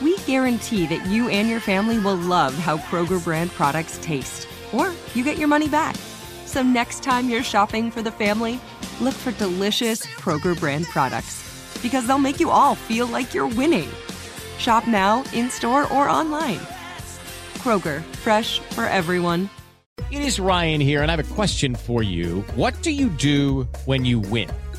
we guarantee that you and your family will love how Kroger brand products taste, or you get your money back. So next time you're shopping for the family, look for delicious Kroger brand products because they'll make you all feel like you're winning. Shop now, in store, or online. Kroger, fresh for everyone. It is Ryan here, and I have a question for you. What do you do when you win?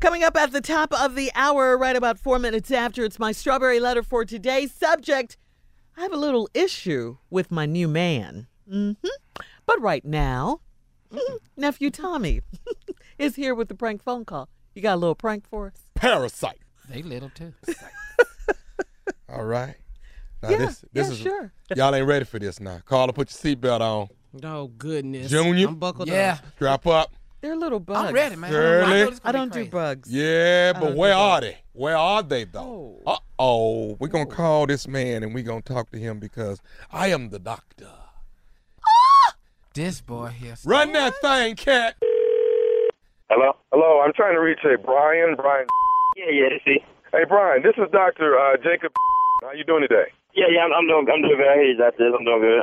Coming up at the top of the hour, right about four minutes after, it's my strawberry letter for today. Subject I have a little issue with my new man. Mm-hmm. But right now, nephew Tommy is here with the prank phone call. You got a little prank for us? Parasite. They little too. All right. Now Yeah, this this yeah, is sure. y'all ain't ready for this now. Carla, put your seatbelt on. Oh goodness. Junior? I'm buckled Yeah. up. Strap up. They're little bugs. I'm ready, man. Shirley? I, know this I gonna don't do bugs. Yeah, but where are they? Where are they though? Uh oh. We're gonna call this man and we're gonna talk to him because I am the doctor. This boy here. Run that thing, cat. Hello? Hello, I'm trying to reach a Brian. Brian. Yeah, yeah, this is. Hey, Brian, this is Dr. Uh, Jacob. How you doing today? Yeah, yeah, I'm, I'm doing, I'm doing good. Hey, that's it. I'm doing good.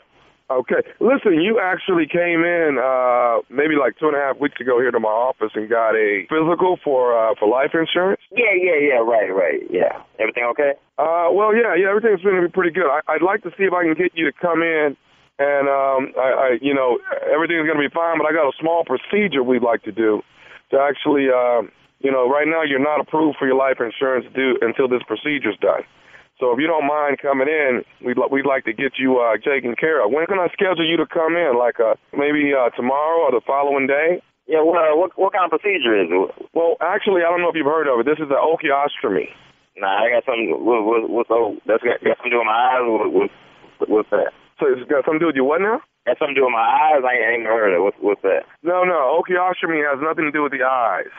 Okay. Listen, you actually came in uh, maybe like two and a half weeks ago here to my office and got a physical for uh, for life insurance. Yeah, yeah, yeah. Right, right. Yeah. Everything okay? Uh, well, yeah, yeah, everything's going to be pretty good. I, I'd like to see if I can get you to come in, and um, I, I, you know, everything's going to be fine. But I got a small procedure we'd like to do to actually, uh, you know, right now you're not approved for your life insurance due until this procedure's done. So if you don't mind coming in, we'd li- we'd like to get you uh, taken care of. When can I schedule you to come in? Like uh, maybe uh, tomorrow or the following day? Yeah. What, uh, what, what kind of procedure is it? Well, actually, I don't know if you've heard of it. This is the ocheostomy. Nah, I got something. What, what, what's oh? That's got, got something to do with my eyes. What, what, what's that? So it's got something to do with your what now? Got something to do with my eyes. I ain't, I ain't heard of it. What's, what's that? No, no. Ocheostomy has nothing to do with the eyes.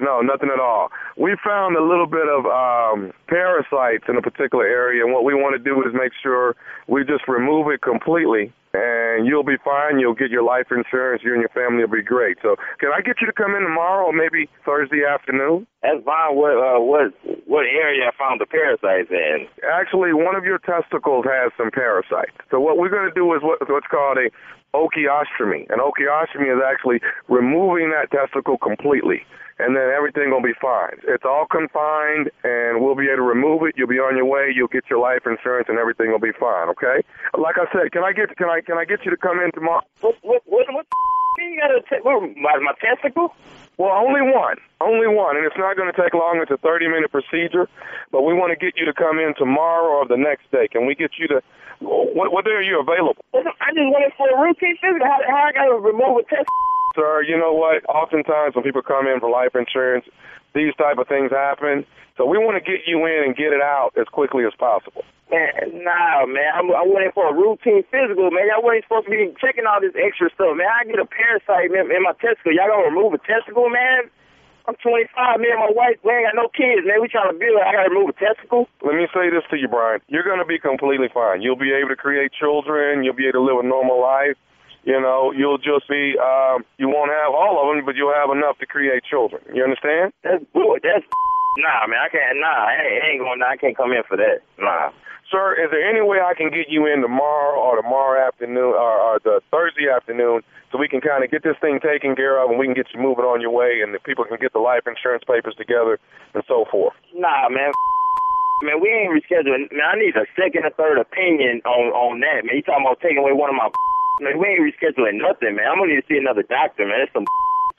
No, nothing at all. We found a little bit of um, parasites in a particular area, and what we want to do is make sure we just remove it completely, and you'll be fine. You'll get your life insurance. You and your family will be great. So, can I get you to come in tomorrow, or maybe Thursday afternoon? That's fine. What, uh, what, what area I found the parasites in? Actually, one of your testicles has some parasites. So what we're going to do is what, what's called a ocheostomy. And ocheostomy is actually removing that testicle completely. And then everything will be fine. It's all confined, and we'll be able to remove it. You'll be on your way. You'll get your life insurance, and everything will be fine. Okay? Like I said, can I get can I can I get you to come in tomorrow? What what what, what you gotta take what, my my testicle? Well, only one. Only one. And it's not going to take long. It's a 30 minute procedure. But we want to get you to come in tomorrow or the next day. Can we get you to. What, what day are you available? I just wanted for a routine physical. How, how I gotta remove a testicle? Sir, you know what? Oftentimes when people come in for life insurance, these type of things happen. So we want to get you in and get it out as quickly as possible. Man, nah, man. I'm, I went in for a routine physical, man. Y'all wasn't supposed to be checking all this extra stuff, man. I get a parasite in, in my testicle. Y'all gonna remove a testicle, man? I'm 25, man. and my wife, we ain't got no kids, man. We trying to build. I gotta remove a testicle. Let me say this to you, Brian. You're going to be completely fine. You'll be able to create children. You'll be able to live a normal life. You know, you'll just be, um, you won't have all of them, but you'll have enough to create children. You understand? That's good. That's nah, man. I can't. Nah, I ain't going. Nah, I can't come in for that. Nah. Sir, is there any way I can get you in tomorrow or tomorrow afternoon or, or the Thursday afternoon so we can kind of get this thing taken care of and we can get you moving on your way and the people can get the life insurance papers together and so forth? Nah, man. Man, we ain't rescheduling. Man, I need a second or third opinion on on that. Man, you talking about taking away one of my. Man, we ain't rescheduling nothing, man. I'm gonna need to see another doctor, man. It's some.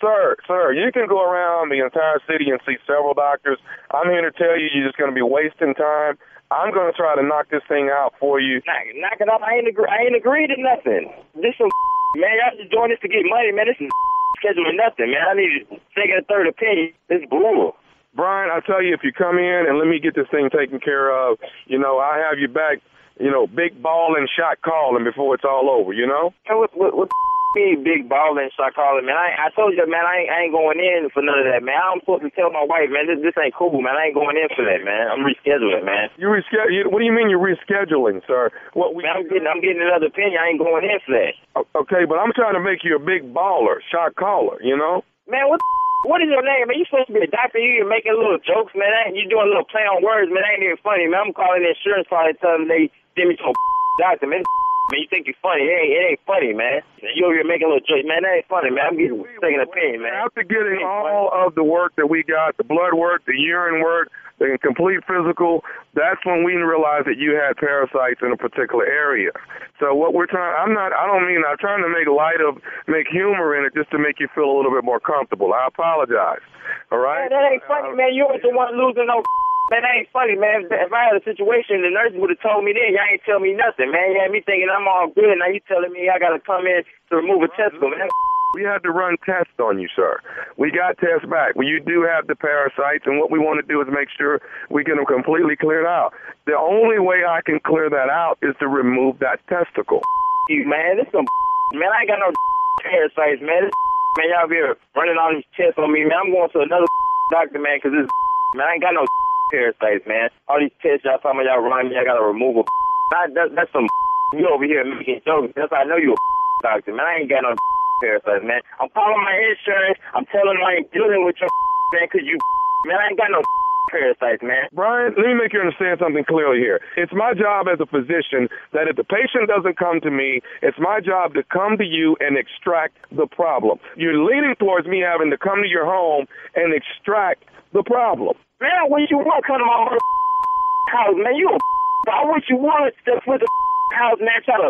Sir, sir, you can go around the entire city and see several doctors. I'm here to tell you you're just going to be wasting time. I'm going to try to knock this thing out for you. Knock, knock it off. I ain't agree. I ain't agreed to nothing. This some man. Y'all just doing this to get money, man. This is scheduling nothing, man. I need a second or third opinion. This brutal. Brian, I tell you, if you come in and let me get this thing taken care of, you know, I have you back, you know, big ball and shot calling before it's all over, you know? And what, what, what me big ball and start calling, man. I, I told you, man, I ain't, I ain't going in for none of that, man. I'm supposed to tell my wife, man, this, this ain't cool, man. I ain't going in for that, man. I'm rescheduling, man. You reschedule? What do you mean you're rescheduling, sir? What we? Man, I'm getting, I'm getting another opinion. I ain't going in for that. Okay, but I'm trying to make you a big baller, shot caller, you know? Man, what? What is your name, man? You supposed to be a doctor. You making little jokes, man. Ain't you doing little play on words, man? That ain't even funny, man. I'm calling the insurance party, telling them they send me to a doctor, man. Man, you think you're funny? It ain't, it ain't funny, man. You over here making a little joke, man. That ain't funny, man. I'm getting second opinion, man. After getting all of the work that we got, the blood work, the urine work, the complete physical, that's when we realized that you had parasites in a particular area. So what we're trying, I'm not, I don't mean, I'm trying to make light of, make humor in it just to make you feel a little bit more comfortable. I apologize. All right? Man, that ain't funny, man. You ain't the one losing no. Man, that ain't funny, man. If I had a situation, the nurse would have told me then. Y'all ain't tell me nothing, man. You had me thinking I'm all good. Now you telling me I got to come in to remove a testicle, man. We had to run tests on you, sir. We got tests back. Well, you do have the parasites, and what we want to do is make sure we get them completely cleared out. The only way I can clear that out is to remove that testicle. You, man, this some man. I ain't got no parasites, man. This, man, y'all be here running all these tests on me, man. I'm going to another doctor, man, because this man, I ain't got no parasites, man. All these tests y'all talking about y'all running me, I got to remove a. That, that, that's some you over here making jokes. That's how I know you a doctor, man. I ain't got no parasites, man. I'm calling my insurance. I'm telling them I ain't dealing with your man, because you, man, I ain't got no parasites, man. Brian, let me make you understand something clearly here. It's my job as a physician that if the patient doesn't come to me, it's my job to come to you and extract the problem. You're leaning towards me having to come to your home and extract the problem. Man, what you want come to my mother house, man? You a I wish you wanted to put the house, man, try to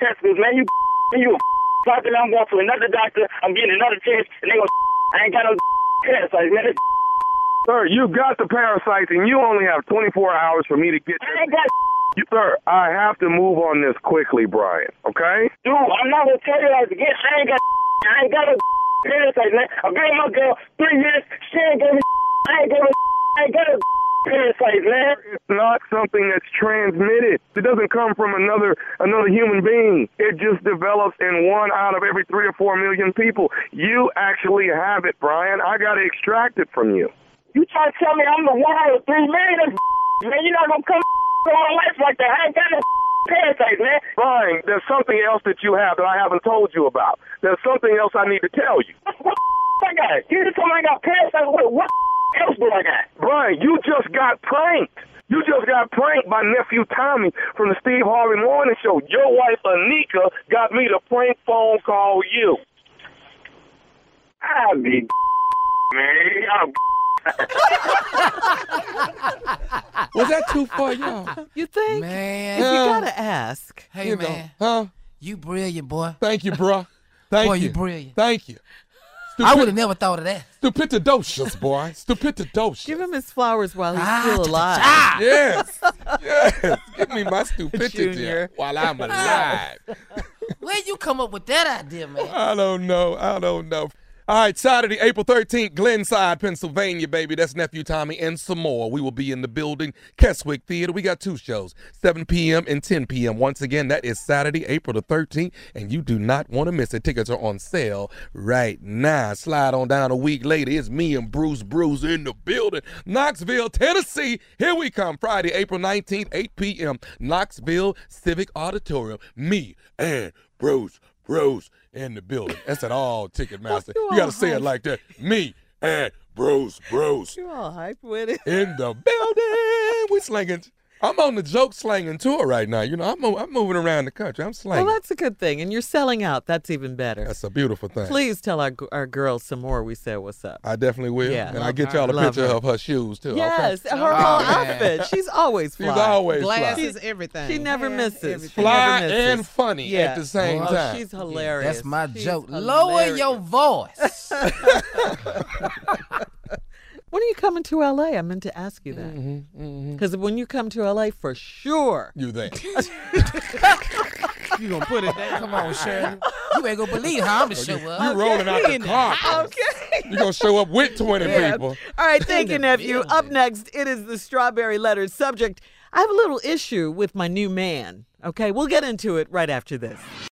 test this, man. You you a doctor, I'm going to another doctor, I'm getting another test, and they go, I ain't got no parasites, man. This Sir, you got the parasites and you only have 24 hours for me to get I ain't got you, sir, I have to move on this quickly, Brian, okay? dude, I'm not gonna tell you that again. I ain't got I ain't got no parasites, man. I've been my girl three years, she ain't gave me I ain't got no I got no parasites, man. It's not something that's transmitted. It doesn't come from another another human being. It just develops in one out of every three or four million people. You actually have it, Brian. I got to extract it from you. You try to tell me I'm the one out of three million? That's man, you're not gonna come my life like that. I ain't got no parasites, man. Brian, there's something else that you have that I haven't told you about. There's something else I need to tell you. What I got? You just told me I got passed parasites. What, what else do I got? Brian, you just got pranked. You just got pranked by nephew Tommy from the Steve Harvey Morning Show. Your wife Anika got me to prank phone call you. I be man. I'm Was that too far, y'all? You think? Man. If you Yeah. gotta ask. Hey, You know, man. huh? You brilliant, boy. Thank you, bro. Thank Boy, you. you brilliant. Thank you. I would have never thought of that. Stupidocious, boy. Stupidocious. Give him his flowers while he's Ah, still alive. ah. Yes. Yes. Give me my stupidity Junior. while I'm alive. Where you come up with that idea, man? I don't know. I don't know. All right, Saturday, April 13th, Glenside, Pennsylvania, baby. That's Nephew Tommy and some more. We will be in the building, Keswick Theater. We got two shows, 7 p.m. and 10 p.m. Once again, that is Saturday, April the 13th, and you do not want to miss it. Tickets are on sale right now. Slide on down a week later. It's me and Bruce Bruce in the building, Knoxville, Tennessee. Here we come, Friday, April 19th, 8 p.m., Knoxville Civic Auditorium. Me and Bruce Bruce in the building. That's at all Ticketmaster. You You got to say it like that. Me and Bruce Bruce You all hype with it. in the building. We slinging. I'm on the joke slanging tour right now. You know, I'm, I'm moving around the country. I'm slanging. Well, that's a good thing. And you're selling out. That's even better. That's a beautiful thing. Please tell our our girls some more. We said what's up. I definitely will. Yeah. And I get y'all a picture her. of her shoes too. Yes, Okay? her Oh, whole man. outfit. She's always fly. She's fly. always Glasses, fly. everything. She never Hair, misses. everything. Fly never misses. and funny Yeah. at the same Oh, time. she's hilarious. That's my She's joke. Lower your voice. When are you coming to LA? I meant to ask you that. Mm-hmm, Because when you come to LA, for sure. You there? You gonna put it down? Come on, Shirley. You ain't gonna believe how I'm gonna show up. You up. rolling out the car. Okay. You gonna show up with 20 Yeah. people. All right, thank you, the nephew. Up next, it is the strawberry letter subject. I have a little issue with my new man. Okay, we'll get into it right after this.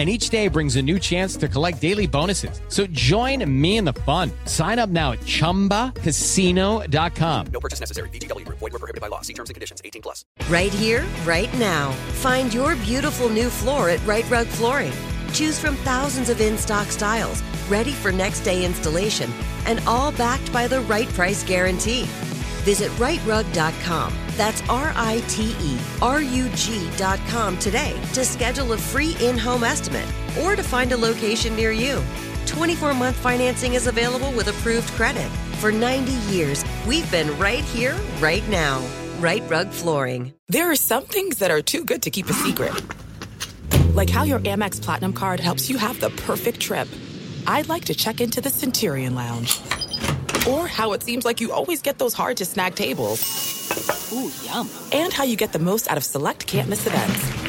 And each day brings a new chance to collect daily bonuses. So join me in the fun. Sign up now at chumbacasino.com. No purchase necessary. VGW Group. Void were prohibited by law. See terms and conditions. 18 plus. Right here, right now. Find your beautiful new floor at Rite Rug Flooring. Choose from thousands of in stock styles, ready for next day installation, and all backed by the right price guarantee. Visit riterug.com. That's R I T E R U G.com today to schedule a free in home estimate or to find a location near you. 24 month financing is available with approved credit. For 90 years, we've been right here, right now. Rite Rug Flooring. There are some things that are too good to keep a secret. Like how your Amex Platinum card helps you have the perfect trip. I'd like to check into the Centurion Lounge. Or how it seems like you always get those hard to snag tables. Ooh, yum. And how you get the most out of select can't miss events.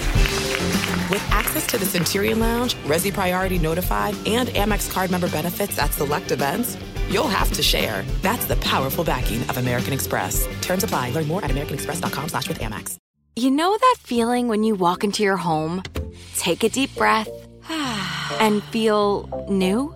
With access to the Centurion Lounge, Resy Priority Notified, and Amex card member benefits at select events, you'll have to share. That's the powerful backing of American Express. Terms apply. Learn more at americanexpress.com slash with Amex. You know that feeling when you walk into your home, take a deep breath, and feel new?